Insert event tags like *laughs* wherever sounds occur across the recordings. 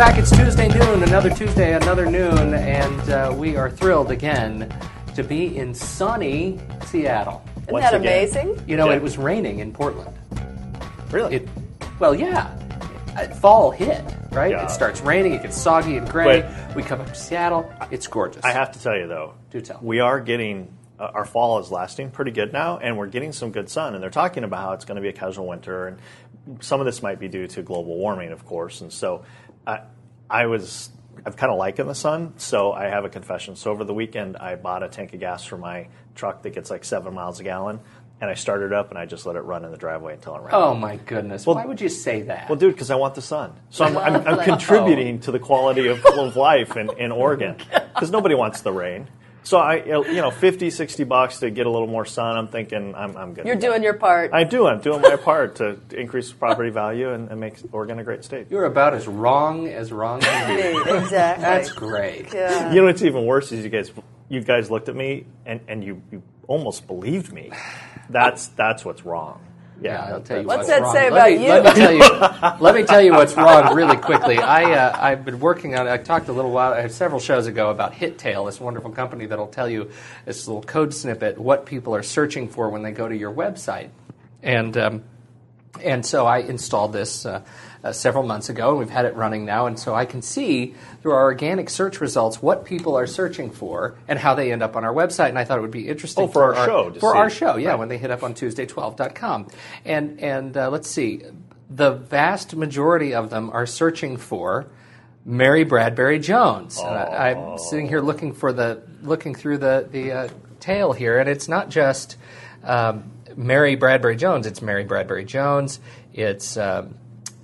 back. It's Tuesday noon, another Tuesday, another noon, and uh, we are thrilled again to be in sunny Seattle. Isn't Once that again. amazing? You know, Yeah. it was raining in Portland. Really? It, well, yeah. Uh, Fall hit, right? Yeah. It starts raining, it gets soggy and gray. But- we come up to Seattle, it's gorgeous. I have to tell you though, Do tell. we are getting uh, our fall is lasting pretty good now, and we're getting some good sun. And they're talking about how it's going to be a casual winter, and some of this might be due to global warming, of course. And so, I, I was I've kind of liking the sun, so I have a confession. So over the weekend, I bought a tank of gas for my truck that gets like seven miles a gallon, and I started up and I just let it run in the driveway until it ran. Out. Oh, my goodness. Well, Why would you say that? Well, dude, because I want the sun. So I'm, I'm, I'm *laughs* oh. contributing to the quality of, of life in, in Oregon. *laughs* Oh because nobody wants the rain. So I, you know, 50, 60 bucks to get a little more sun. I'm thinking I'm, I'm good. You're doing your part. I do. I'm doing my part to increase property value and, and make Oregon a great state. You're about as wrong as wrong can be. *laughs* exactly. That's great. Yeah. You know what's even worse is you guys, you guys looked at me and, and you, you almost believed me. That's that's what's wrong. Yeah, I'll tell you What's what's that wrong. say let about me, you? Let me tell you. *laughs* let me tell you what's wrong really quickly. I uh, I've been working on. I talked a little while, several shows ago about HitTail, this wonderful company that'll tell you this little code snippet what people are searching for when they go to your website, and. Um, and so I installed this uh, uh, several months ago, and we've had it running now. And so I can see through our organic search results what people are searching for and how they end up on our website. And I thought it would be interesting Oh, for our show to for our show, yeah, Right. when they hit up on Tuesday12.com. And and uh, let's see, the vast majority of them are searching for Mary Bradbury Jones. And I, I'm sitting here looking for the looking through the the uh, tail here, and it's not just um, Mary Bradbury Jones. It's Mary Bradbury Jones. It's um,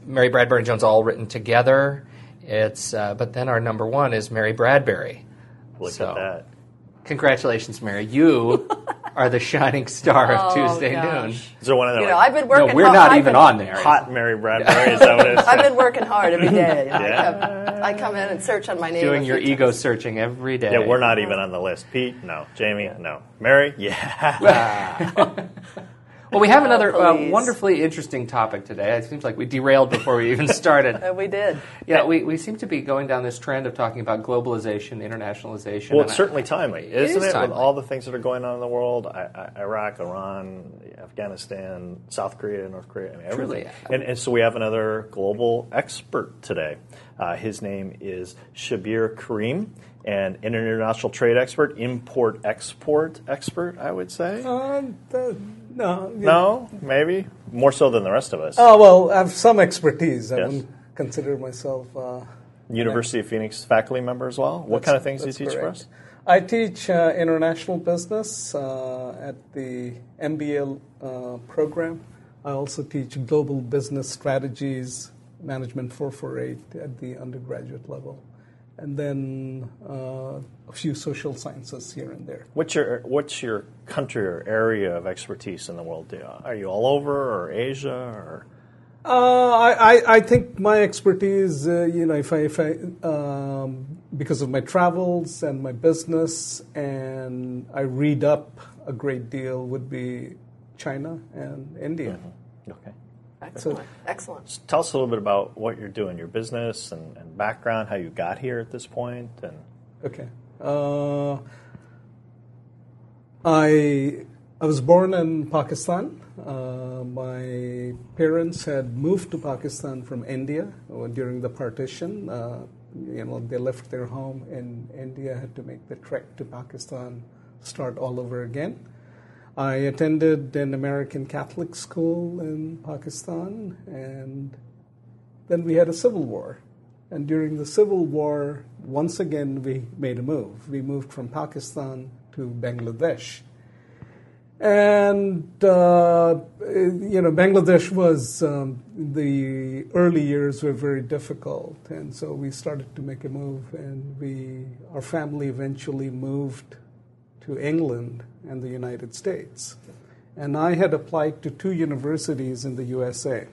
Mary Bradbury Jones all written together. It's uh, but then our number one is Mary Bradbury. Look So- at that. Congratulations, Mary. You *laughs* are the shining star of Oh, Tuesday gosh. noon. Is there one of them? You know, I've been No, working. we're hard. not I've even been- on there. hot Mary Bradbury? Is that what it is? *laughs* I've been working hard every day. *laughs* I, come, I come in and search on my name. Doing your ego times. searching every day. Yeah, we're not even uh-huh. on the list. Pete, no. Jamie, no. Mary, yeah. *laughs* Well, we have another uh, wonderfully interesting topic today. It seems like we derailed before we even started. *laughs* Uh, we did. yeah, we, we seem to be going down this trend of talking about globalization, internationalization. Well, and it's I- certainly timely, isn't is it? timely. With all the things that are going on in the world, I, I, Iraq, Iran, Afghanistan, South Korea, North Korea, I mean, everything. Truly. And, and so we have another global expert today. Uh, his name is Shabbir Karim, an international trade expert, import export expert, I would say. Uh, the- no. no, maybe more so than the rest of us. Oh, well, I have some expertise. I Yes. wouldn't consider myself. Uh, University of Phoenix faculty member as well. What kind of things do you teach for us? I teach uh, international business uh, at the MBA uh, program. I also teach global business strategies, management 448 at the undergraduate level, and then uh, a few social sciences here and there. What's your what's your country or area of expertise in the world? Are you all over or Asia or? Uh, I, I, I think my expertise, uh, you know, if I, if I um, because of my travels and my business, and I read up a great deal, would be China and India. Okay. Excellent. Excellent. So tell us a little bit about what you're doing, your business and, and background, how you got here at this point, and Okay. Uh, I I was born in Pakistan. Uh, my parents had moved to Pakistan from India uh, during the partition. Uh, you know, they left their home in India, had to make the trek to Pakistan, start all over again. I attended an American Catholic school in Pakistan, and then we had a civil war. And during the civil war, once again, we made a move. We moved from Pakistan to Bangladesh. And, uh, you know, Bangladesh was, um, the early years were very difficult. And so we started to make a move, and we, our family eventually moved to England and the United States. And I had applied to two universities in the USA.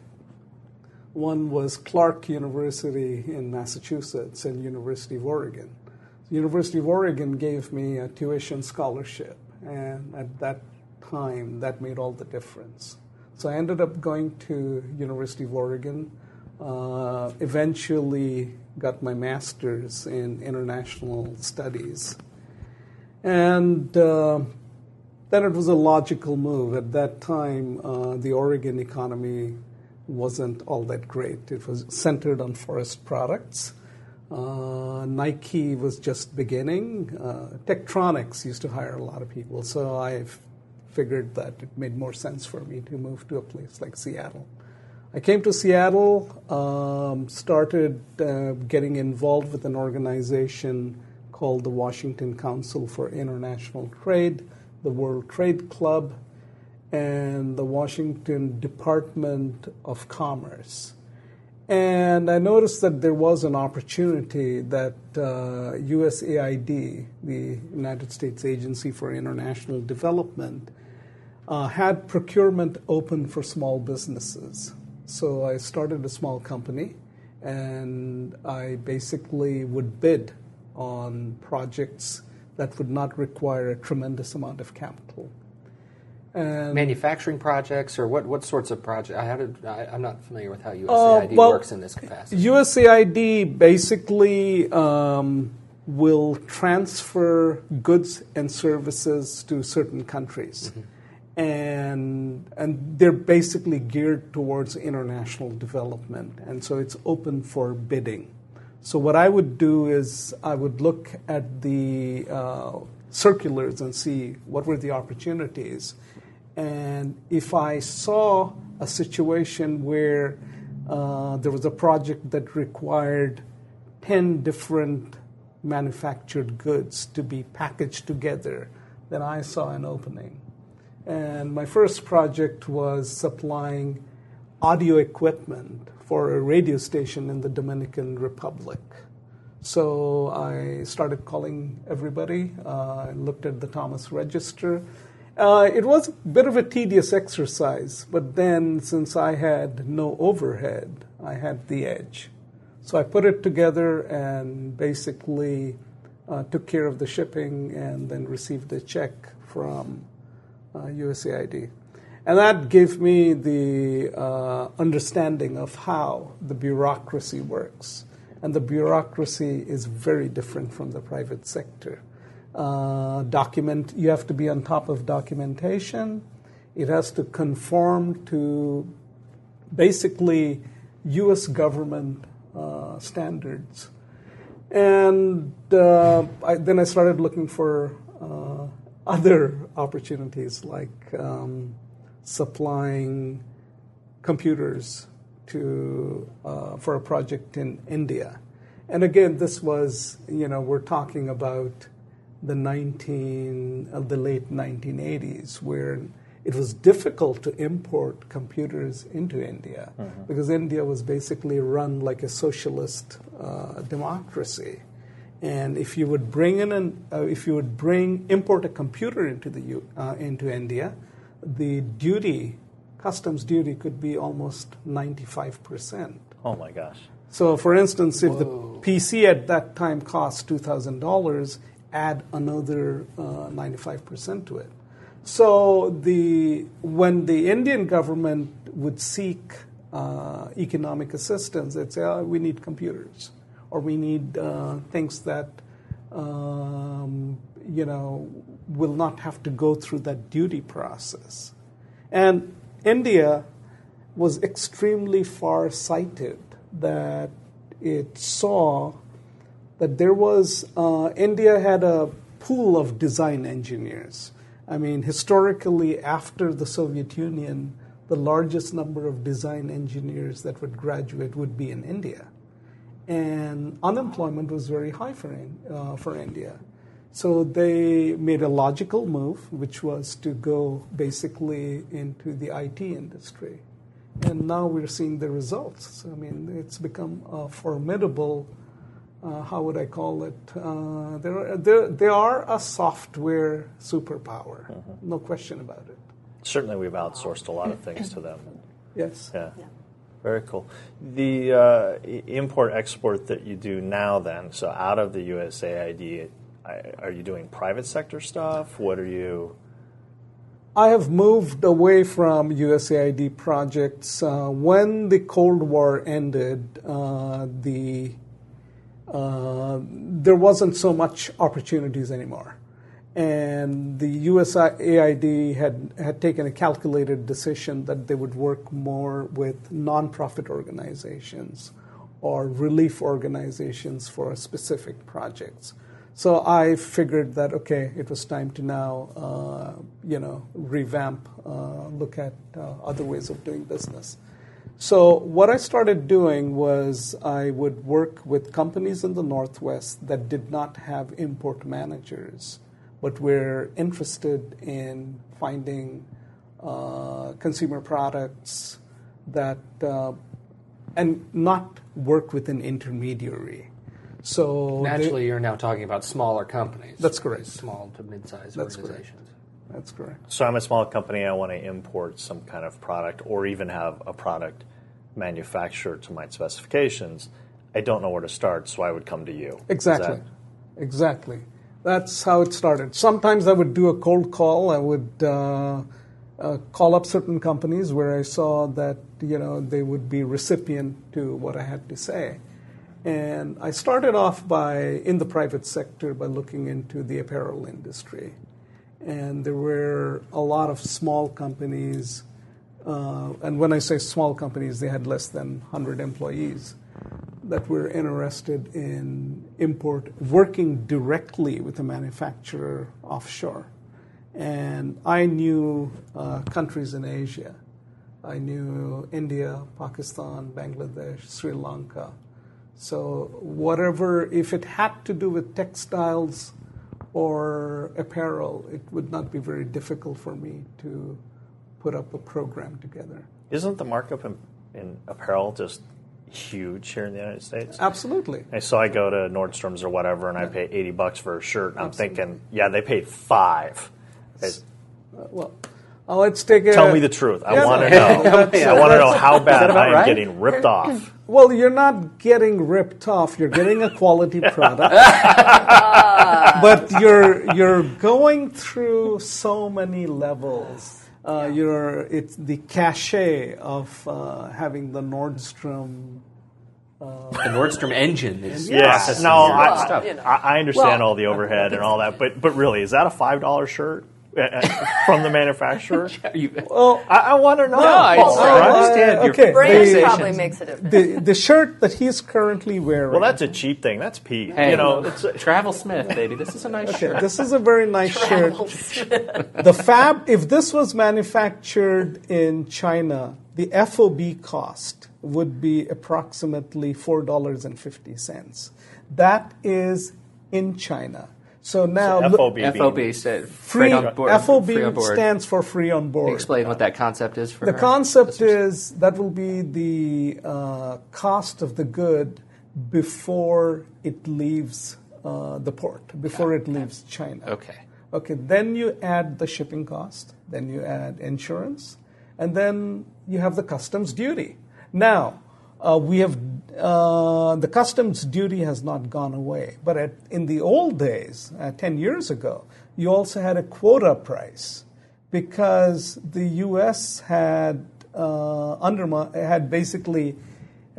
One was Clark University in Massachusetts and University of Oregon. The University of Oregon gave me a tuition scholarship, and at that time, that made all the difference. So I ended up going to University of Oregon. Uh, eventually, got my master's in international studies, and uh, then it was a logical move. At that time, uh, the Oregon economy wasn't all that great. It was centered on forest products. Uh, Nike was just beginning. Uh, Tektronix used to hire a lot of people, so I figured that it made more sense for me to move to a place like Seattle. I came to Seattle, um, started uh, getting involved with an organization called the Washington Council for International Trade, the World Trade Club, and the Washington Department of Commerce. And I noticed that there was an opportunity that uh, USAID, the United States Agency for International Development, uh, had procurement open for small businesses. So I started a small company and I basically would bid on projects that would not require a tremendous amount of capital. And Manufacturing projects, or what, what sorts of projects? I I, am not familiar with how USAID uh, well, works in this capacity. USAID basically um, will transfer goods and services to certain countries. Mm-hmm and and they're basically geared towards international development, and so it's open for bidding. So what I would do is I would look at the uh, circulars and see what were the opportunities, and if I saw a situation where uh, there was a project that required ten different manufactured goods to be packaged together, then I saw an opening. And my first project was supplying audio equipment for a radio station in the Dominican Republic. So I started calling everybody. Uh, I looked at the Thomas Register. Uh, it was a bit of a tedious exercise, but then since I had no overhead, I had the edge. So I put it together and basically uh, took care of the shipping and then received a check from USAID. And that gave me the uh, understanding of how the bureaucracy works. And the bureaucracy is very different from the private sector. Uh, document, you have to be on top of documentation. It has to conform to basically U.S. government uh, standards. And uh, I, then I started looking for uh, other opportunities like um, supplying computers to uh, for a project in India. And again, this was you know we're talking about the 19 uh, the late 1980s where it was difficult to import computers into India mm-hmm. because India was basically run like a socialist uh, democracy. And if you would bring in an, uh, if you would bring import a computer into the uh, into India, the duty, customs duty, could be almost ninety five percent. Oh my gosh! So, for instance, if Whoa. the PC at that time cost two thousand dollars, add another uh, ninety five percent to it. So the when the Indian government would seek uh, economic assistance, they'd say, oh, "We need computers." or we need uh, things that um, you know will not have to go through that duty process. And India was extremely far sighted that it saw that there was uh, India had a pool of design engineers. I mean, historically, after the Soviet Union, the largest number of design engineers that would graduate would be in India and unemployment was very high for, uh, for India. So they made a logical move, which was to go basically into the IT industry. And now we're seeing the results. I mean, it's become a formidable, uh, how would I call it? Uh, they're, they're, they are a software superpower, mm-hmm. no question about it. Certainly, we've outsourced a lot of things to them. Yes. Yeah. yeah. Very cool. The uh, import export that you do now, then, so out of the USAID, are you doing private sector stuff? What are you? I have moved away from USAID projects. Uh, when the Cold War ended, uh, the uh, there wasn't so much opportunities anymore, and the USAID had had taken a calculated decision that they would work more with nonprofit organizations or relief organizations for specific projects. So I figured that okay, it was time to now, uh, you know, revamp, uh, look at uh, other ways of doing business. So what I started doing was I would work with companies in the Northwest that did not have import managers, but were interested in finding uh, consumer products that uh, and not work with an intermediary. So naturally, they, you're now talking about smaller companies. That's correct. Small to mid-sized That's organizations. Correct. That's correct. So I'm a small company. I want to import some kind of product, or even have a product manufactured to my specifications. I don't know where to start, so I would come to you. Exactly. Exactly. That's how it started. Sometimes I would do a cold call. I would uh, uh, call up certain companies where I saw that you know they would be recipient to what I had to say and I started off by in the private sector by looking into the apparel industry. And there were a lot of small companies, uh, and when I say small companies, they had less than 100 employees that were interested in import, working directly with a manufacturer offshore. And I knew uh, countries in Asia. I knew India, Pakistan, Bangladesh, Sri Lanka, so, whatever, if it had to do with textiles or apparel, it would not be very difficult for me to put up a program together. Isn't the markup in, in apparel just huge here in the United States? Absolutely. And so I go to Nordstrom's or whatever, and I pay eighty bucks for a shirt. And I'm thinking, yeah, they paid five. Uh, well, uh, let's take a, Tell me the truth. I want to *laughs* know. I want to know how *laughs* bad I am right? getting ripped off. Well, you're not getting ripped off. You're getting a quality *laughs* product, but you're you're going through so many levels. Uh, you're it's the cachet of uh, having the Nordstrom. The Nordstrom engine is Yes. Yes, processing no, I, stuff. I, I understand Well- all the overhead and all that, but but really, is that a five dollar shirt uh, uh, *laughs* from the manufacturer? *laughs* Well, I, I want to know. No, I, Well, I uh, understand your okay, Brand the- probably makes a difference. the the shirt that he's currently wearing. Well, that's a cheap thing. That's Pete. Hey, you know, it's a, Travel Smith, baby. This is a nice Okay, shirt. this is a very nice shirt. The fab, if this was manufactured in China, the FOB cost would be approximately four dollars and fifty cents. That is in China. So now look- FOB. being- FOB said free, freight on board. FOB free on board. stands for free on board. Explain what that concept is for The our concept listeners. is that will be the uh, cost of the good before it leaves uh, the port, before it leaves China. Okay. Okay, then you add the shipping cost, then you add insurance, and then you have the customs duty. Now, uh, we have uh, the customs duty has not gone away, but at, in the old days, uh, 10 years ago, you also had a quota price because the U.S. had uh, had basically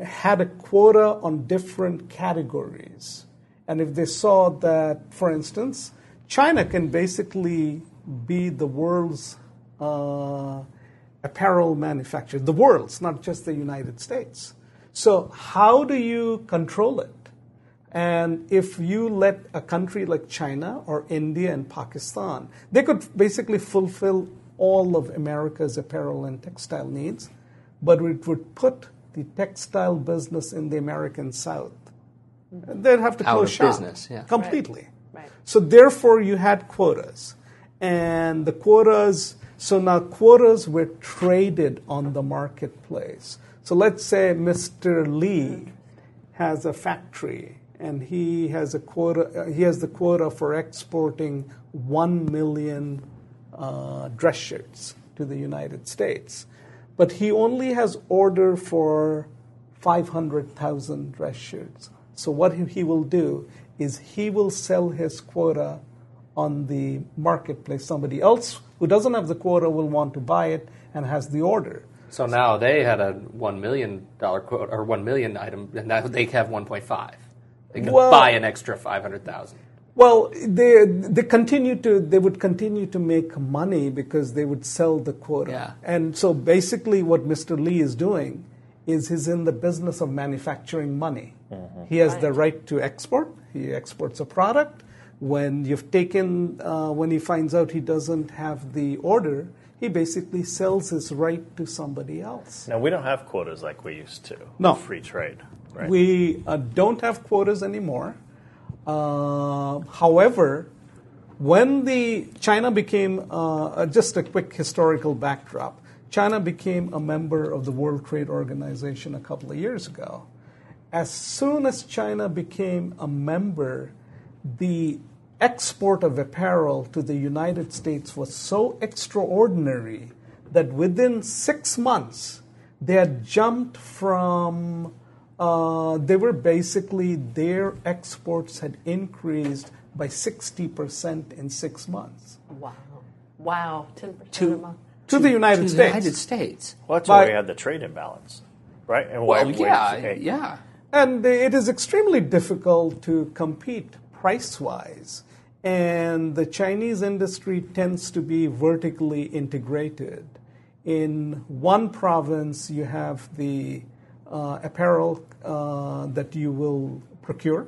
had a quota on different categories. And if they saw that, for instance, China can basically be the world's uh, apparel manufacturer, the world's, not just the United States. So, how do you control it? And if you let a country like China or India and Pakistan, they could basically fulfill all of America's apparel and textile needs, but it would put the textile business in the American South. Mm-hmm. They'd have to Out close shop business, yeah. completely. Right. So therefore, you had quotas, and the quotas. So now quotas were traded on the marketplace. So let's say Mr. Lee has a factory, and he has a quota. He has the quota for exporting one million uh, dress shirts to the United States, but he only has order for 500,000 dress shirts. So what he will do is he will sell his quota on the marketplace. Somebody else who doesn't have the quota will want to buy it and has the order. So now they had a one million dollar quote or one million item, and now they have one point five. They can Well- buy an extra five hundred thousand. Well, they they continue to they would continue to make money because they would sell the quota. Yeah. And so basically, what Mr. Lee is doing is he's in the business of manufacturing money. He has the right to export. He exports a product. When you've taken, uh, when he finds out he doesn't have the order, he basically sells his right to somebody else. Now we don't have quotas like we used to. No. free trade. Right. We uh, don't have quotas anymore. Uh, however, when the China became uh, uh, just a quick historical backdrop, China became a member of the World Trade Organization a couple of years ago. As soon as China became a member, the export of apparel to the United States was so extraordinary that within six months they had jumped from uh, they were basically their exports had increased by 60% in six months Wow. Wow. 10% To- a month. to the United to the States. United States. well, that's why we had the trade imbalance, right? And why Well, we- yeah, hey, yeah. And it is extremely difficult to compete price wise. And the Chinese industry tends to be vertically integrated. In one province, you have the uh, apparel uh, that you will procure.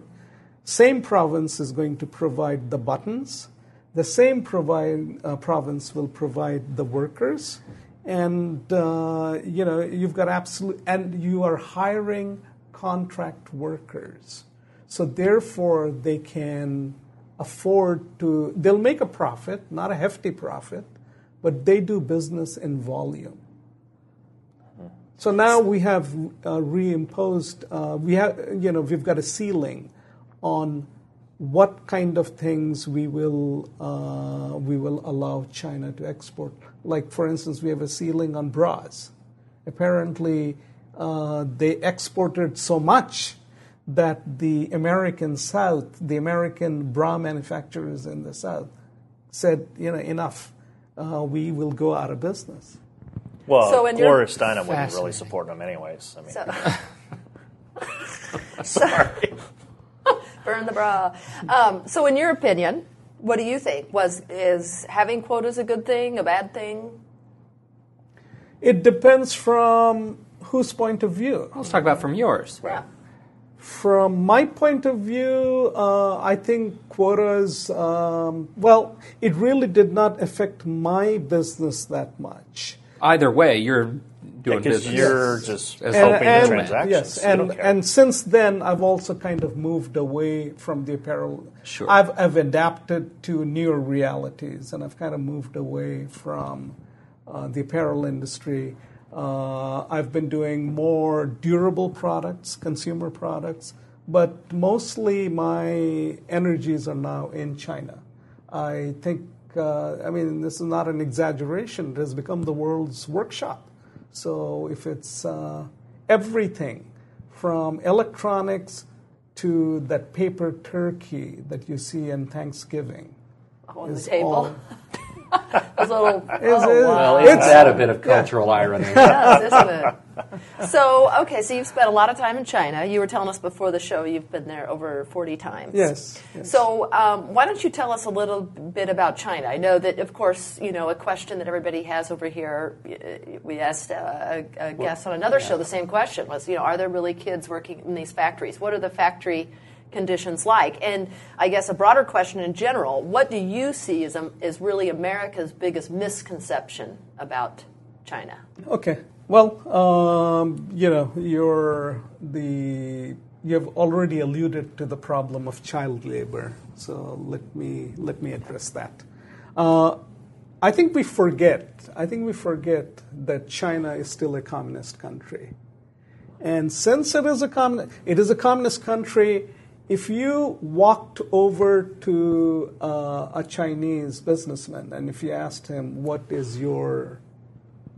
Same province is going to provide the buttons. The same provide, uh, province will provide the workers, and uh, you know you've got absolute, and you are hiring contract workers. So therefore, they can afford to. They'll make a profit, not a hefty profit, but they do business in volume. So now we have uh, reimposed. Uh, we have, you know, we've got a ceiling on what kind of things we will uh, we will allow China to export. Like, for instance, we have a ceiling on bras. Apparently, uh, they exported so much that the American South, the American bra manufacturers in the South, said, you know, enough. Uh, we will go out of business. Well, So in your- Gloria Steinem wouldn't really support them anyways. I mean, So, *laughs* sorry. *laughs* burn the bra. Um, so, in your opinion, what do you think? Was is having quotas a good thing, a bad thing? It depends from whose point of view. Let's talk about from yours. Yeah. From my point of view, uh, I think quotas, um, well, it really did not affect my business that much. Either way, you're doing Because business. you're just As helping And- the transactions. Yes, and, and since then, I've also kind of moved away from the apparel. Sure. I've, I've adapted to newer realities, and I've kind of moved away from uh, the apparel industry. Uh, I've been doing more durable products, consumer products, but mostly my energies are now in China. I think, uh, I mean, this is not an exaggeration. It has become the world's workshop. So if it's uh, everything from electronics to that paper turkey that you see in Thanksgiving, On the table. *laughs* all- *laughs* Those little. Is oh, it- wow. Well, It's- isn't that a bit of cultural irony? Yes, isn't it? So, okay, so you've spent a lot of time in China. You were telling us before the show you've been there over 40 times. Yes, yes. So, um, why don't you tell us a little bit about China? I know that, of course, you know a question that everybody has over here. uh, We asked uh, a, a guest on another show the same question: was you know, are there really kids working in these factories? What are the factory conditions like? And I guess a broader question in general: What do you see as a, is really America's biggest misconception about China? Okay. Well, um, you know, you're the you've already alluded to the problem of child labor. So let me let me address that. Uh, I think we forget. I think we forget that China is still a communist country, and since it is a commun- it is a communist country. If you walked over to uh, a Chinese businessman and if you asked him what is your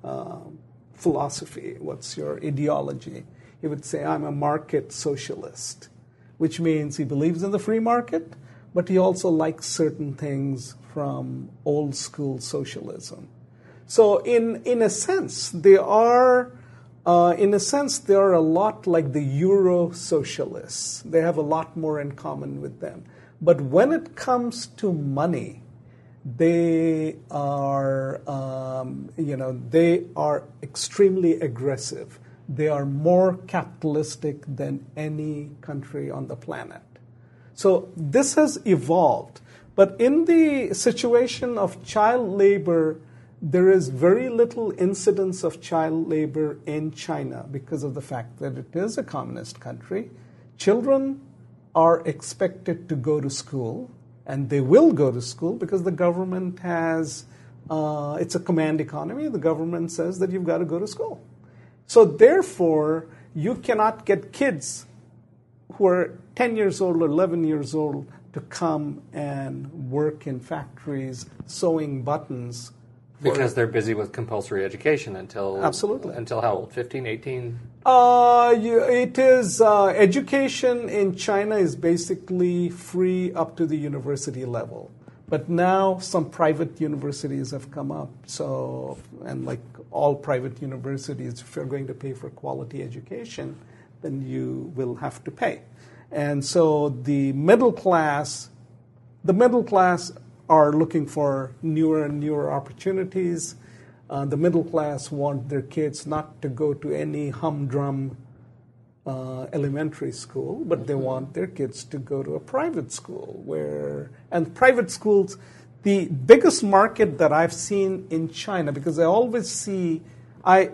um, philosophy, what's your ideology, he would say, I'm a market socialist, which means he believes in the free market, but he also likes certain things from old school socialism. So, in, in a sense, they are, uh, in a sense, they are a lot like the Euro socialists. They have a lot more in common with them. But when it comes to money, they are, um, you know, they are extremely aggressive. They are more capitalistic than any country on the planet. So this has evolved. But in the situation of child labor, there is very little incidence of child labor in China because of the fact that it is a communist country. Children are expected to go to school, and they will go to school because the government has, uh, it's a command economy. The government says that you've got to go to school. So, therefore, you cannot get kids who are 10 years old or 11 years old to come and work in factories sewing buttons. Because they're busy with compulsory education until Absolutely. until how old? 15, 18? Uh, you, it is uh, education in China is basically free up to the university level, but now some private universities have come up. So, and like all private universities, if you're going to pay for quality education, then you will have to pay. And so the middle class, the middle class are looking for newer and newer opportunities. Uh, the middle class want their kids not to go to any humdrum uh, elementary school, but they want their kids to go to a private school where, and private schools, the biggest market that I've seen in China, because I always see, I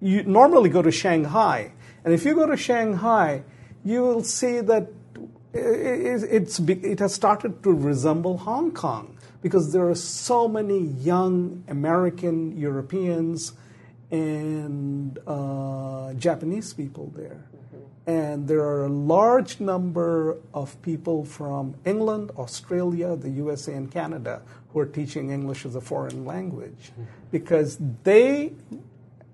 you normally go to Shanghai, and if you go to Shanghai, you will see that it's, it has started to resemble Hong Kong because there are so many young American, Europeans, and uh, Japanese people there. Mm-hmm. And there are a large number of people from England, Australia, the USA, and Canada who are teaching English as a foreign language mm-hmm. because they,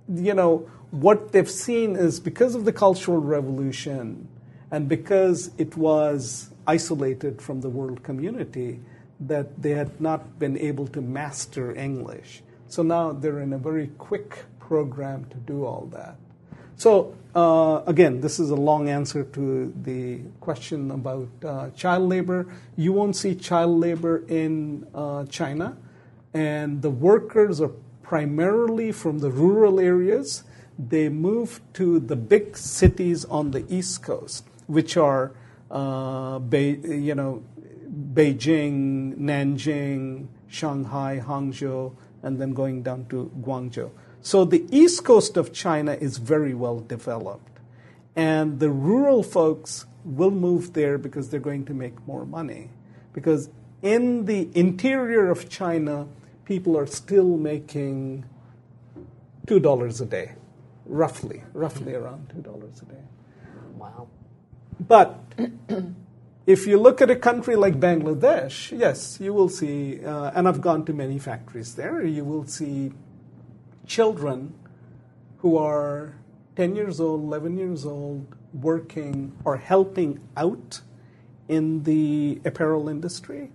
you know, what they've seen is because of the Cultural Revolution, and because it was isolated from the world community, that they had not been able to master English. So now they're in a very quick program to do all that. So, uh, again, this is a long answer to the question about uh, child labor. You won't see child labor in uh, China, and the workers are primarily from the rural areas. They move to the big cities on the East Coast which are uh, Be- you know Beijing, Nanjing, Shanghai, Hangzhou, and then going down to Guangzhou. So the east coast of China is very well developed, and the rural folks will move there because they're going to make more money. Because in the interior of China, people are still making two dollars a day, roughly, roughly around two dollars a day. Wow. But if you look at a country like Bangladesh, yes, you will see, uh, and I've gone to many factories there, you will see children who are 10 years old, 11 years old, working or helping out in the apparel industry.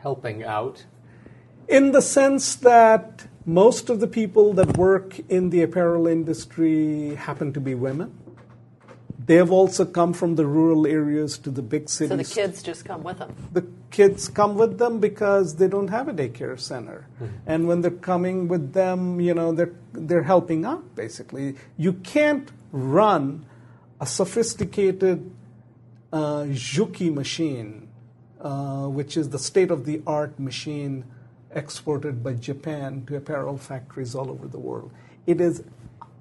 Helping out? In the sense that most of the people that work in the apparel industry happen to be women. They have also come from the rural areas to the big cities. So the kids just come with them. The kids come with them because they don't have a daycare center, mm-hmm. and when they're coming with them, you know, they're they're helping out basically. You can't run a sophisticated uh, Juki machine, uh, which is the state of the art machine exported by Japan to apparel factories all over the world. It is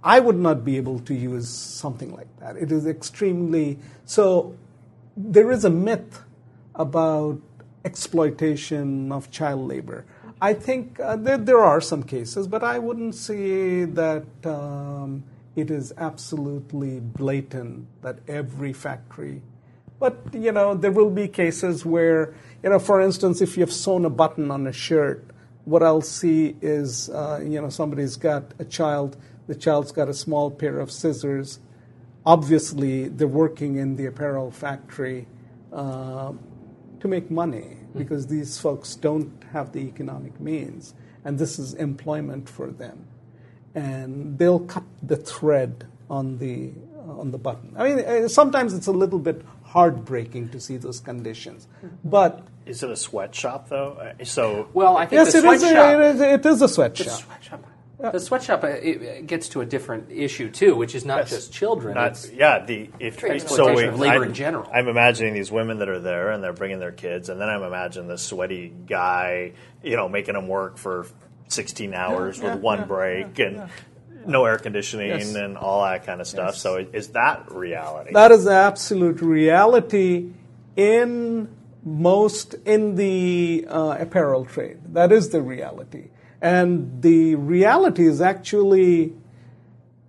I would not be able to use something like that. It is extremely so. There is a myth about exploitation of child labor. I think uh, there, there, are some cases, but I wouldn't say that um, it is absolutely blatant that every factory. But you know, there will be cases where, you know, for instance, if you have sewn a button on a shirt, what I'll see is, uh, you know, somebody's got a child the child's got a small pair of scissors. Obviously, they're working in the apparel factory uh, to make money because these folks don't have the economic means, and this is employment for them. And they'll cut the thread on the on the button. I mean, uh, sometimes it's a little bit heartbreaking to see those conditions, but Is it a sweatshop though? Uh, So Well, I think yes, the it is, a, it, is, it is a the sweatshop. sweatshop. The sweatshop uh, it, it gets to a different issue too, which is not Yes. just children. Not, it's, yeah, the if so exploitation we- of labor I'm- in general. I'm imagining these women that are there and they're bringing their kids, and then I'm imagining this sweaty guy, you know, making them work for 16 hours with one break and no air conditioning Yes. and all that kind of stuff. So is that reality? That is absolute reality in most in the uh, apparel trade. That is the reality, and the reality is actually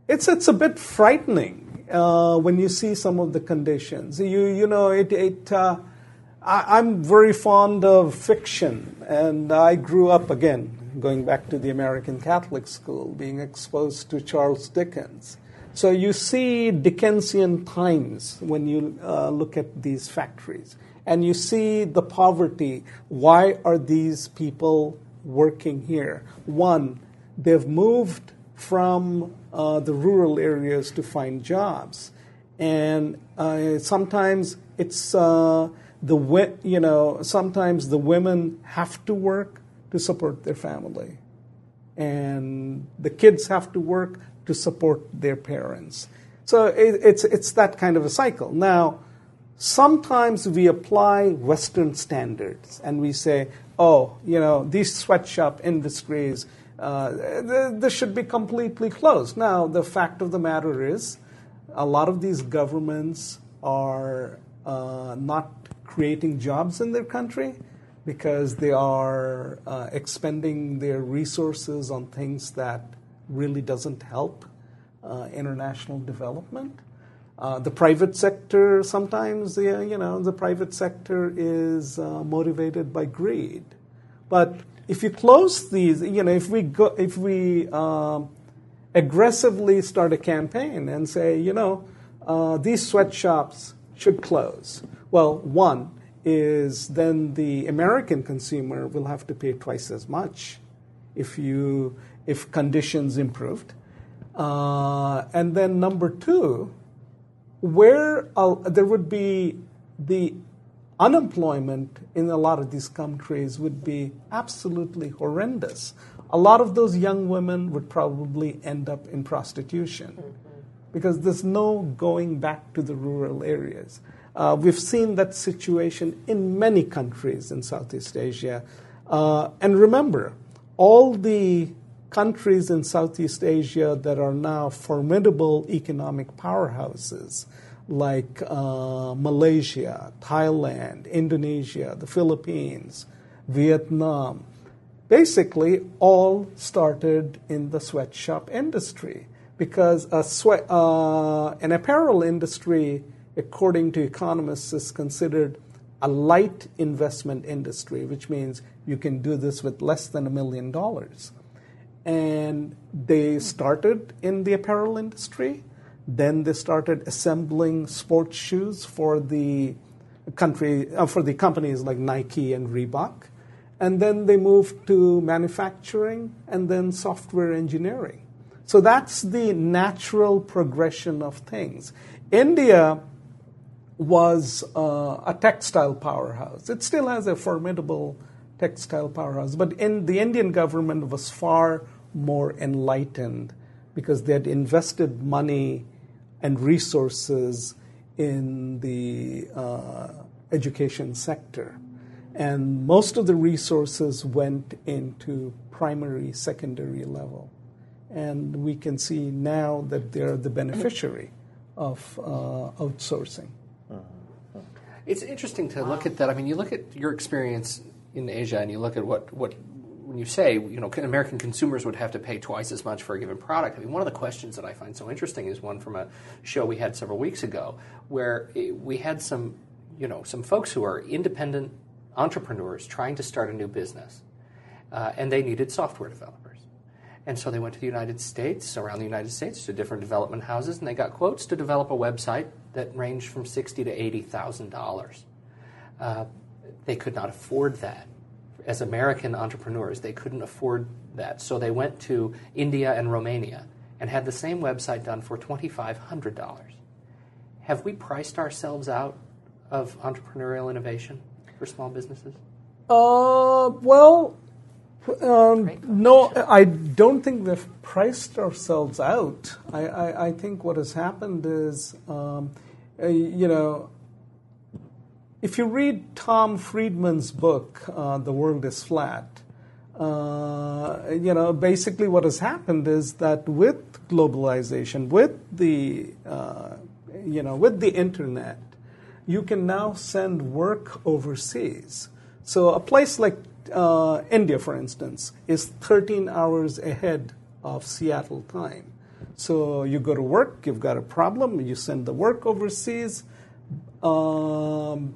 it's it's a bit frightening uh, when you see some of the conditions. You you know it it. Uh, I, I'm very fond of fiction, and I grew up again going back to the American Catholic school, being exposed to Charles Dickens. So you see Dickensian times when you uh, look at these factories, and you see the poverty. Why are these people working here? One, they've moved from uh, the rural areas to find jobs, and uh, sometimes it's uh, the you know sometimes the women have to work to support their family, and the kids have to work to support their parents. So it, it's it's that kind of a cycle. Now, sometimes we apply Western standards and we say, oh, you know, these sweatshop industries, uh, this should be completely closed. Now, the fact of the matter is, a lot of these governments are uh, not creating jobs in their country because they are uh, expending their resources on things that really doesn't help uh, international development. Uh, the private sector sometimes, uh, you know, the private sector is uh, motivated by greed. But if you close these, you know, if we go, if we um, aggressively start a campaign and say, you know, uh, these sweatshops should close. Well, one is then the American consumer will have to pay twice as much if you if conditions improved. Uh, and then number two, where uh, there would be the unemployment in a lot of these countries would be absolutely horrendous. A lot of those young women would probably end up in prostitution because there's no going back to the rural areas. Uh, we've seen that situation in many countries in Southeast Asia. Uh, and remember, all the countries in Southeast Asia that are now formidable economic powerhouses, like uh, Malaysia, Thailand, Indonesia, the Philippines, Vietnam, basically all started in the sweatshop industry because a sweat, uh, an apparel industry, according to economists, is considered a light investment industry, which means you can do this with less than a million dollars. And they started in the apparel industry. Then they started assembling sports shoes for the country uh, for the companies like Nike and Reebok. And then they moved to manufacturing and then software engineering. So that's the natural progression of things. India was uh, a textile powerhouse. It still has a formidable textile powerhouse, but in, the Indian government was far more enlightened because they had invested money and resources in the uh, education sector. And most of the resources went into primary, secondary level. And we can see now that they're the beneficiary of uh, outsourcing. It's interesting to look at that. I mean, you look at your experience in Asia, and you look at what what when you say you know American consumers would have to pay twice as much for a given product. I mean, one of the questions that I find so interesting is one from a show we had several weeks ago, where we had some you know some folks who are independent entrepreneurs trying to start a new business, uh, and they needed software developers. And so they went to the United States, around the United States, to different development houses, and they got quotes to develop a website that ranged from sixty to eighty thousand dollars. They could not afford that. As American entrepreneurs, they couldn't afford that. So they went to India and Romania and had the same website done for $2,500. Have we priced ourselves out of entrepreneurial innovation for small businesses? Uh, well, um, no, I don't think we've priced ourselves out. I, I, I think what has happened is, um, uh, you know, if you read Tom Friedman's book, uh, The World is Flat, uh, you know, basically what has happened is that with globalization, with the, uh, you know, with the internet, you can now send work overseas. So a place like uh, India, for instance, is 13 hours ahead of Seattle time. So you go to work, you've got a problem, you send the work overseas, um,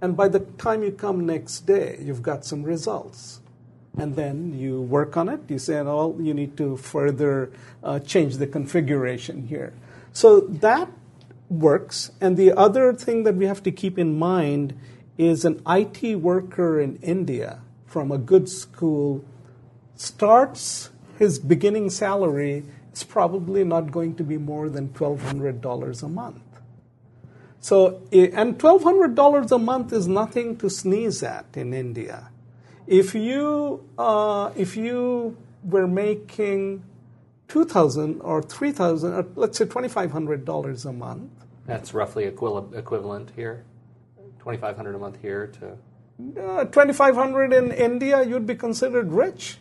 and by the time you come next day, you've got some results. And then you work on it. You say, oh, you need to further uh, change the configuration here. So that works. And the other thing that we have to keep in mind is an IT worker in India from a good school starts his beginning salary is probably not going to be more than $1,200 a month. So, and $1,200 a month is nothing to sneeze at in India. If you, uh, if you were making 2000 or 3000 or let's say $2,500 a month. That's roughly equivalent here? 2500 a month here to uh, 2500 in India, you'd be considered rich.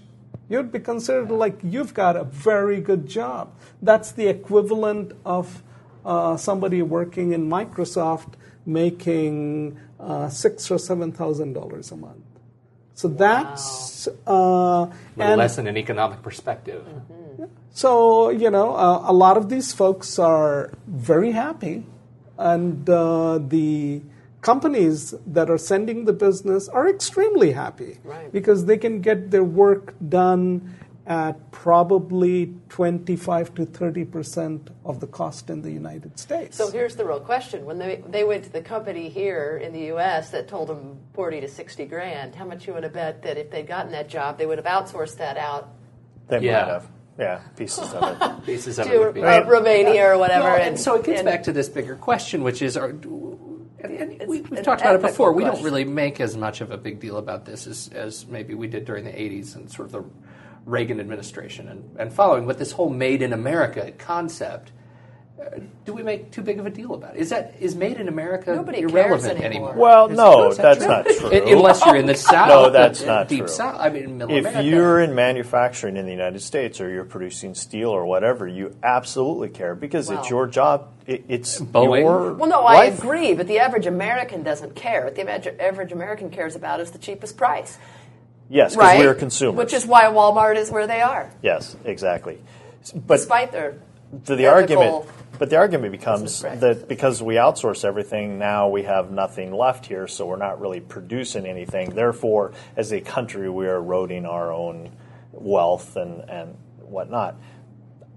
You'd be considered like you've got a very good job. That's the equivalent of uh, somebody working in Microsoft making uh, six or seven thousand dollars a month. So that's wow. uh, less in an economic perspective. Mm-hmm. So you know, uh, a lot of these folks are very happy, and uh, the companies that are sending the business are extremely happy right. because they can get their work done at probably 25 to 30 percent of the cost in the United States. So here's the real question: When they they went to the company here in the U.S. that told them 40 to 60 grand, how much you would have bet that if they'd gotten that job, they would have outsourced that out? They yeah. might have. Yeah, pieces of it. *laughs* pieces of to, it. Uh, Romania or whatever. Well, and, and, so it gets and, back to this bigger question, which is: are, and, and we, have talked about it before. We don't really make as much of a big deal about this as, as maybe we did during the 80s and sort of the Reagan administration and, and following. with this whole made in America concept uh, do we make too big of a deal about it? Is that is made in America Nobody irrelevant anymore? anymore? Well, no, that's *laughs* true? not true. Unless you're in the South. no, that's not deep true. South. I mean, middle if America. you're in manufacturing in the United States or you're producing steel or whatever, you absolutely care because it's your job. It, it's Boeing. your well, no, life. I agree, but the average American doesn't care. What the average American cares about is the cheapest price. Yes, because right? we are consumers. Which is why Walmart is where they are. Yes, exactly. But despite their to the argument but the argument becomes that because we outsource everything, now we have nothing left here, so we're not really producing anything. Therefore, as a country, we are eroding our own wealth and, and whatnot.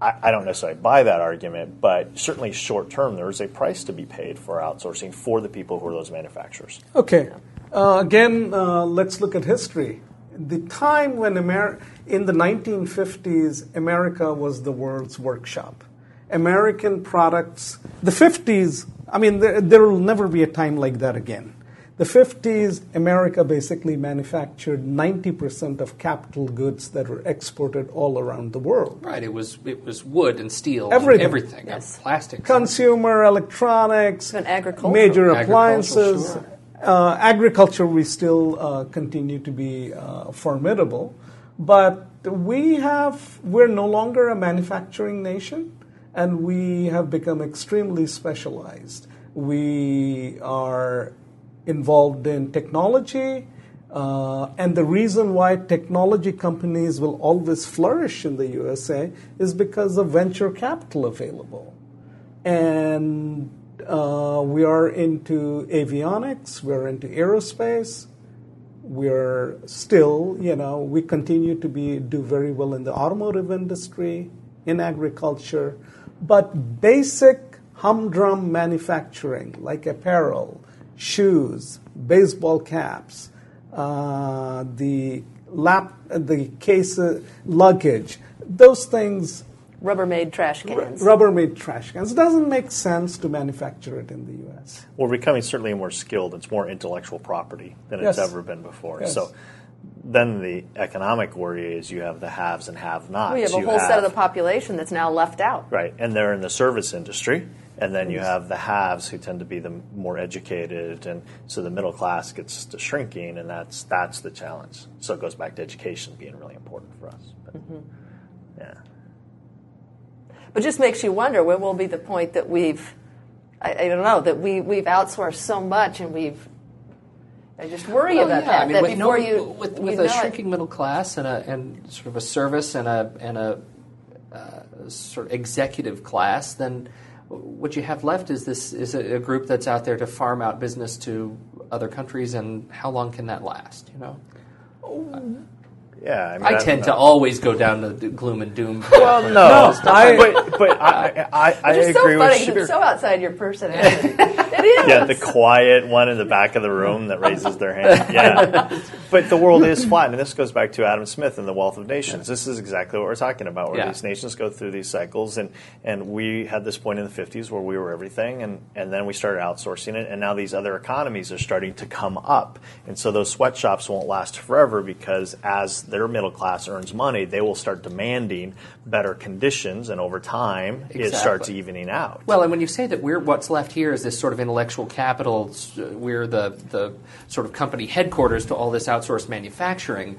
I, I don't necessarily buy that argument, but certainly short term, there is a price to be paid for outsourcing for the people who are those manufacturers. Okay. Uh, again, uh, let's look at history. The time when Amer- in the 1950s, America was the world's workshop American products. The 50s, I mean, there, there will never be a time like that again. The 50s, America basically manufactured 90% of capital goods that were exported all around the world. Right. It was it was wood and steel, everything, and everything, yes. plastics, consumer electronics, and agriculture, major appliances. Sure. Uh, agriculture, we still uh, continue to be uh, formidable, but we have we're no longer a manufacturing nation and we have become extremely specialized. We are involved in technology, uh, and the reason why technology companies will always flourish in the USA is because of venture capital available. And uh, we are into avionics, we're into aerospace, we're still, you know, we continue to be do very well in the automotive industry, in agriculture. But basic humdrum manufacturing, like apparel, shoes, baseball caps, uh, the lap, the case luggage, those things. Rubbermaid trash cans. Rubbermaid trash cans. It doesn't make sense to manufacture it in the U.S. We're becoming certainly more skilled. It's more intellectual property than Yes. it's ever been before. Yes. So then the economic worry is you have the haves and have-nots. we have a You whole set of the population that's now left out. Right, and they're in the service industry, and then you have the haves who tend to be the more educated, and so the middle class gets to shrinking, and that's that's the challenge. So it goes back to education being really important for us. But, Mm-hmm. Yeah, But just makes you wonder when will be the point that we've, I, I don't know, that we, we've outsourced so much and we've, I just worry Well, about yeah, that. I mean, that with, before no, you, with, you with a it- shrinking middle class and a and sort of a service and a and a uh, sort of executive class, then what you have left is this is a, a group that's out there to farm out business to other countries, and how long can that last? You know, yeah. I, mean, I don't tend to always go down the gloom and doom. *laughs* Well, no, I- but but I I, I agree so funny with 'cause Shapiro. it's so outside your personality. *laughs* it is. yeah, the quiet one in the back of the room that raises their hand. Yeah. *laughs* but the world is flat, and this goes back to Adam Smith and the Wealth of Nations. This is exactly what we're talking about, where Yeah. these nations go through these cycles, and, and we had this point in the 50s where we were everything, and, and then we started outsourcing it, and now these other economies are starting to come up. And so those sweatshops won't last forever because as their middle class earns money, they will start demanding better conditions, and over time, it starts evening out. Well, and when you say that we're what's left here is this sort of intellectual capital, we're the the sort of company headquarters to all this outsourced manufacturing.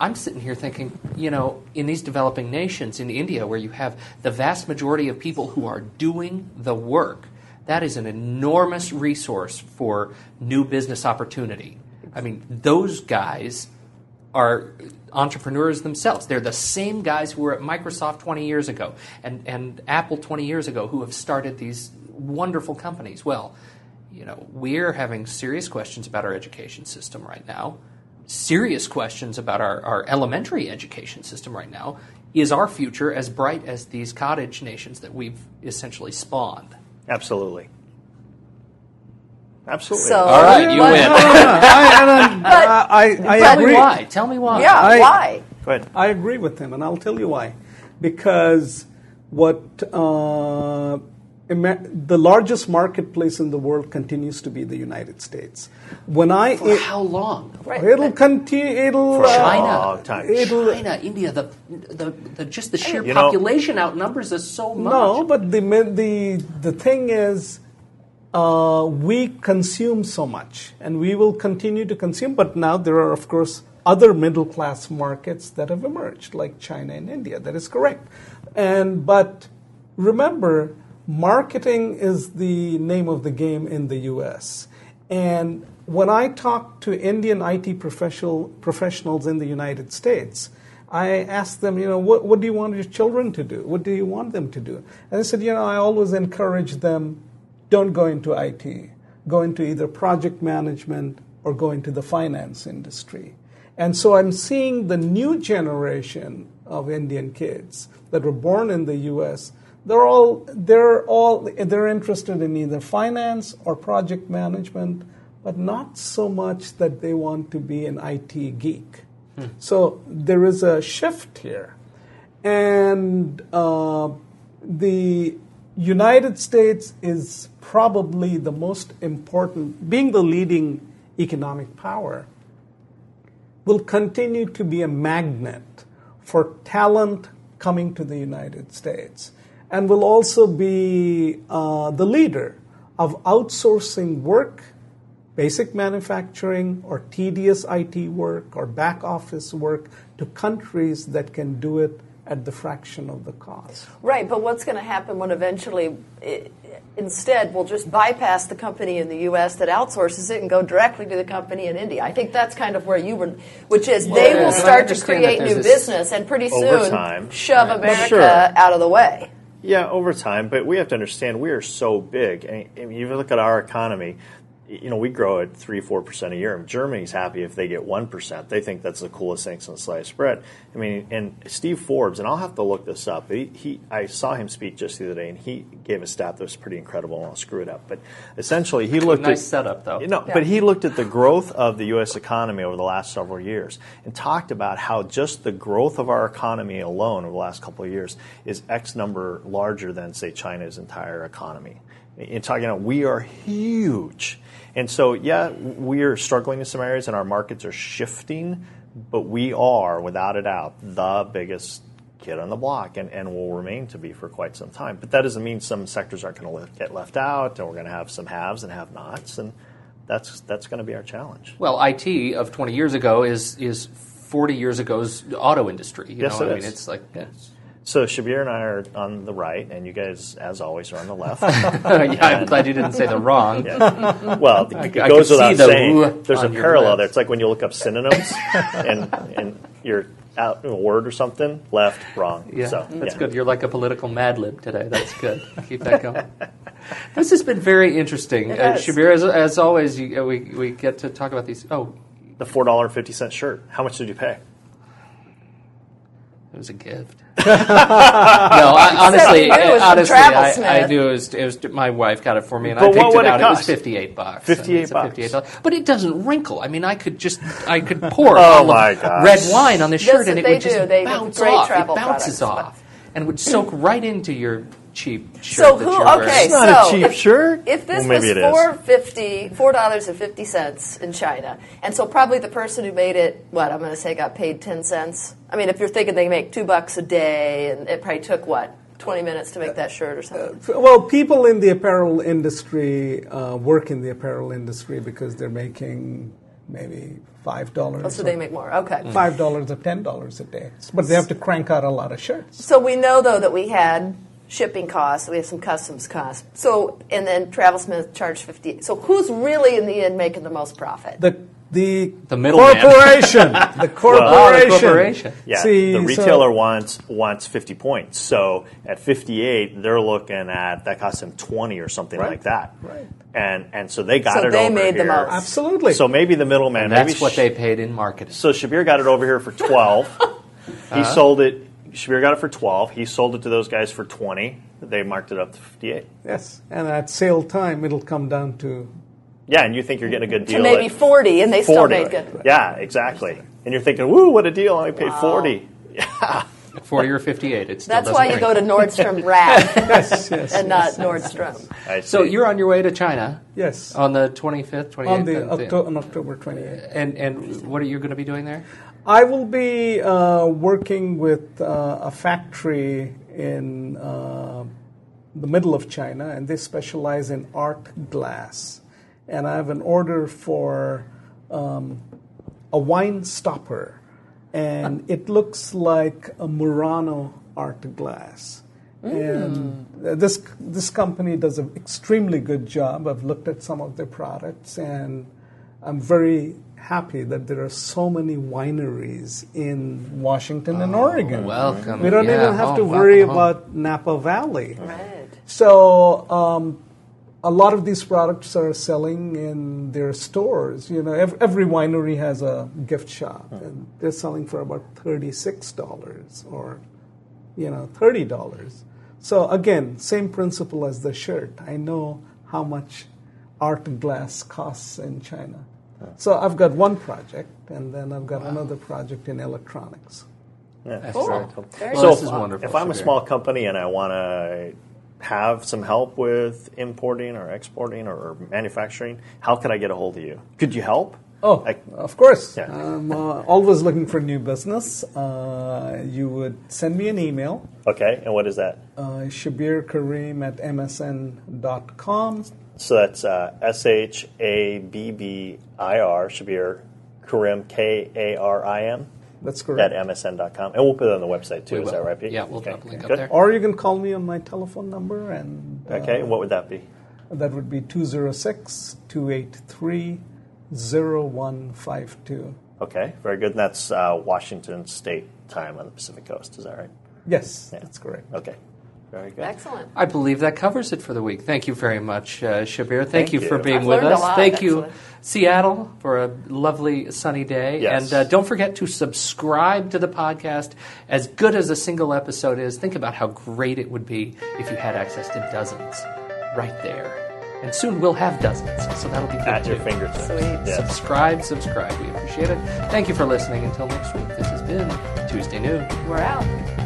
I'm sitting here thinking, you know, in these developing nations, in India, where you have the vast majority of people who are doing the work, that is an enormous resource for new business opportunity. I mean, those guys are entrepreneurs themselves. They're the same guys who were at Microsoft 20 years ago and, and Apple 20 years ago who have started these wonderful companies. Well, you know, we're having serious questions about our education system right now, serious questions about our, our elementary education system right now. Is our future as bright as these cottage nations that we've essentially spawned? Absolutely. Absolutely. So, All right, you what- win. *laughs* I, I, I, I Tell me agree. why. Tell me why. Yeah, I- why? Go ahead. I agree with him, and I'll tell you why. Because what uh, Amer- the largest marketplace in the world continues to be the United States. When I For how long? Right. it'll continue. It'll For a uh, China. time. It'll, China, India, the, the, the just the sheer You know- population outnumbers us so much. No, but the the the thing is, uh, we consume so much, and we will continue to consume. But now there are, of course, other middle class markets that have emerged, like China and India. That is correct. And but remember, marketing is the name of the game in the U.S. And when I talk to Indian IT professional, professionals in the United States, I ask them, you know, what, what do you want your children to do? What do you want them to do? And they said, you know, I always encourage them, don't go into IT. Go into either project management or go into the finance industry. And so I'm seeing the new generation of Indian kids that were born in the U.S. They're all they're all they're interested in either finance or project management, but not so much that they want to be an IT geek. So there is a shift here, and uh, the United States is probably the most important, being the leading economic power will continue to be a magnet for talent coming to the United States and will also be uh, the leader of outsourcing work, basic manufacturing or tedious IT work or back office work to countries that can do it at the fraction of the cost. Right, but what's going to happen when eventually, i instead, we'll just bypass the company in the U.S. that outsources it and go directly to the company in India? I think that's kind of where you were, which is they yeah, will start to create new business and pretty soon time. shove Right. America Sure. out of the way. Yeah, over time, but we have to understand we are so big. And if you look at our economy, you know, we grow at three, four percent a year. And Germany's happy if they get one percent. They think that's the coolest thing since sliced bread. I mean, and Steve Forbes, and I'll have to look this up. He, he, I saw him speak just the other day, and he gave a stat that was pretty incredible. And I'll screw it up, but essentially, he looked Nice at setup, though. You know, Yeah. but he looked at the growth of the U.S. economy over the last several years and talked about how just the growth of our economy alone over the last couple of years is X number larger than, say, China's entire economy. In talking about, we are huge. And so, yeah, we are struggling in some areas and our markets are shifting, but we are, without a doubt, the biggest kid on the block and, and will remain to be for quite some time. But that doesn't mean some sectors aren't going to get left out and we're going to have some haves and have nots. And that's, that's going to be our challenge. Well, IT of 20 years ago is is 40 years ago's auto industry. You Yes, know? it I mean, it's like Yeah. So Shabbir and I are on the right, and you guys, as always, are on the left. *laughs* yeah, I'm glad you didn't say the wrong. well, it I goes see without the saying. There's a parallel there. It's like when you look up synonyms, and and you're out in a word or something, left, wrong. Yeah, so, that's yeah. good. You're like a political Mad Lib today. That's good. Keep that going. This has been very interesting, uh. Shabbir. As, as always, you, uh, we we get to talk about these. Oh, The four dollar fifty cent shirt. How much did you pay? It was a gift. *laughs* no, I, honestly, you it was eh, honestly, I, I Smith. knew it was, it was. My wife got it for me, and But I what picked would it it out. It was fifty-eight bucks. 58 bucks. $58. But it doesn't wrinkle. I mean, I could just, I could *laughs* pour Oh, a my of gosh. red wine on this That's shirt, and it they would just. They- bounce off. it bounces products. off, and would soak right into your cheap shirt. So that who? you're wearing. Okay, It's not a so cheap if, shirt. If this Well, maybe was it is. four fifty, four dollars and fifty cents in China, and so probably the person who made it, what I'm going to say, got paid ten cents. I mean, if you're thinking they make two bucks a day, and it probably took what twenty minutes to make that shirt or something. Well, people in the apparel industry uh, work in the apparel industry because they're making maybe five dollars. Oh, so they make more. Okay. five dollars or ten dollars a day, but they have to crank out a lot of shirts. So we know though that we had shipping costs, we have some customs costs. So and then TravelSmith charged fifty. So who's really in the end making the most profit? The the, The middleman. corporation, *laughs* the corporation, Oh, the corporation. Yeah, See, the so- retailer wants wants fifty points. So at fifty eight, they're looking at that costs them twenty or something Right, like that. right. And and so they got So it they over made the here. most. Absolutely. So maybe the middleman. That's maybe what Sh- they paid in marketing. So Shabbir got it over here for 12. *laughs* He sold it. Shabbir got it for 12. He sold it to those guys for 20. They marked it up to 58. yes, and at sale time it'll come down to Yeah, and you think you're getting a good to deal. maybe forty, and they still made good. Yeah, exactly. And you're thinking, woo, what a deal. I only paid 40. Yeah. *laughs* 40 or 58. It still That's why you go to Nordstrom *laughs* Rack yes, yes, *laughs* and yes, not Nordstrom. I So you're on your way to China yes. on the 25th, 28th? on the and- Octo- on October 28th. And, and what are you going to be doing there? I will be uh, working with uh, a factory in uh, the middle of China, and they specialize in art glass. And I have an order for um, a wine stopper, and it looks like a Murano art glass. And uh, this this company does an extremely good job. I've looked at some of their products, and I'm very happy that there are so many wineries in Washington and Oregon. welcome. We don't Yeah, even have to worry welcome home. about Napa Valley. Right. So um, a lot of these products are selling in their stores. You know, every, every winery has a gift shop, and they're selling for about thirty-six dollars or, you know, thirty dollars. So again, same principle as the shirt. I know how much art glass costs in China. So I've got one project, and then I've got another project in electronics. Yeah. That's Cool. very cool. Very Well, So this is if- wonderful, If I'm a small company and I want to have some help with importing or exporting or manufacturing, how could I get a hold of you? Could you help? Oh, Like- of course. Yeah. I'm uh, always looking for new business. Uh, you would send me an email, Okay, and what is that? uh, Shabbir Karim at msn.com. So that's uh, S H A B B I R, Shabbir Karim, K A R I M, That's correct. at msn.com. And we'll put it on the website too, We is that right, Pete? Yeah, we'll okay. drop a link up there. Or you can call me on my telephone number, and uh, Okay, and what would that be? that would be 206 283 0152. Okay, very good. And that's uh, Washington State time on the Pacific Coast, is that right? Yes, Yeah. that's correct. Okay. Very good. Excellent. I believe that covers it for the week. Thank you very much, uh, Shabbir. Thank, Thank you, you. for being I've with learned a us. lot, Thank you. Seattle, for a lovely sunny day. Yes. And uh, don't forget to subscribe to the podcast. As good as a single episode is, think about how great it would be if you had access to dozens right there. And soon we'll have dozens, so that'll be good At your too. fingertips. Sweet. Yes. Subscribe, subscribe. We appreciate it. Thank you for listening. Until next week, this has been Tuesday Noon. We're out.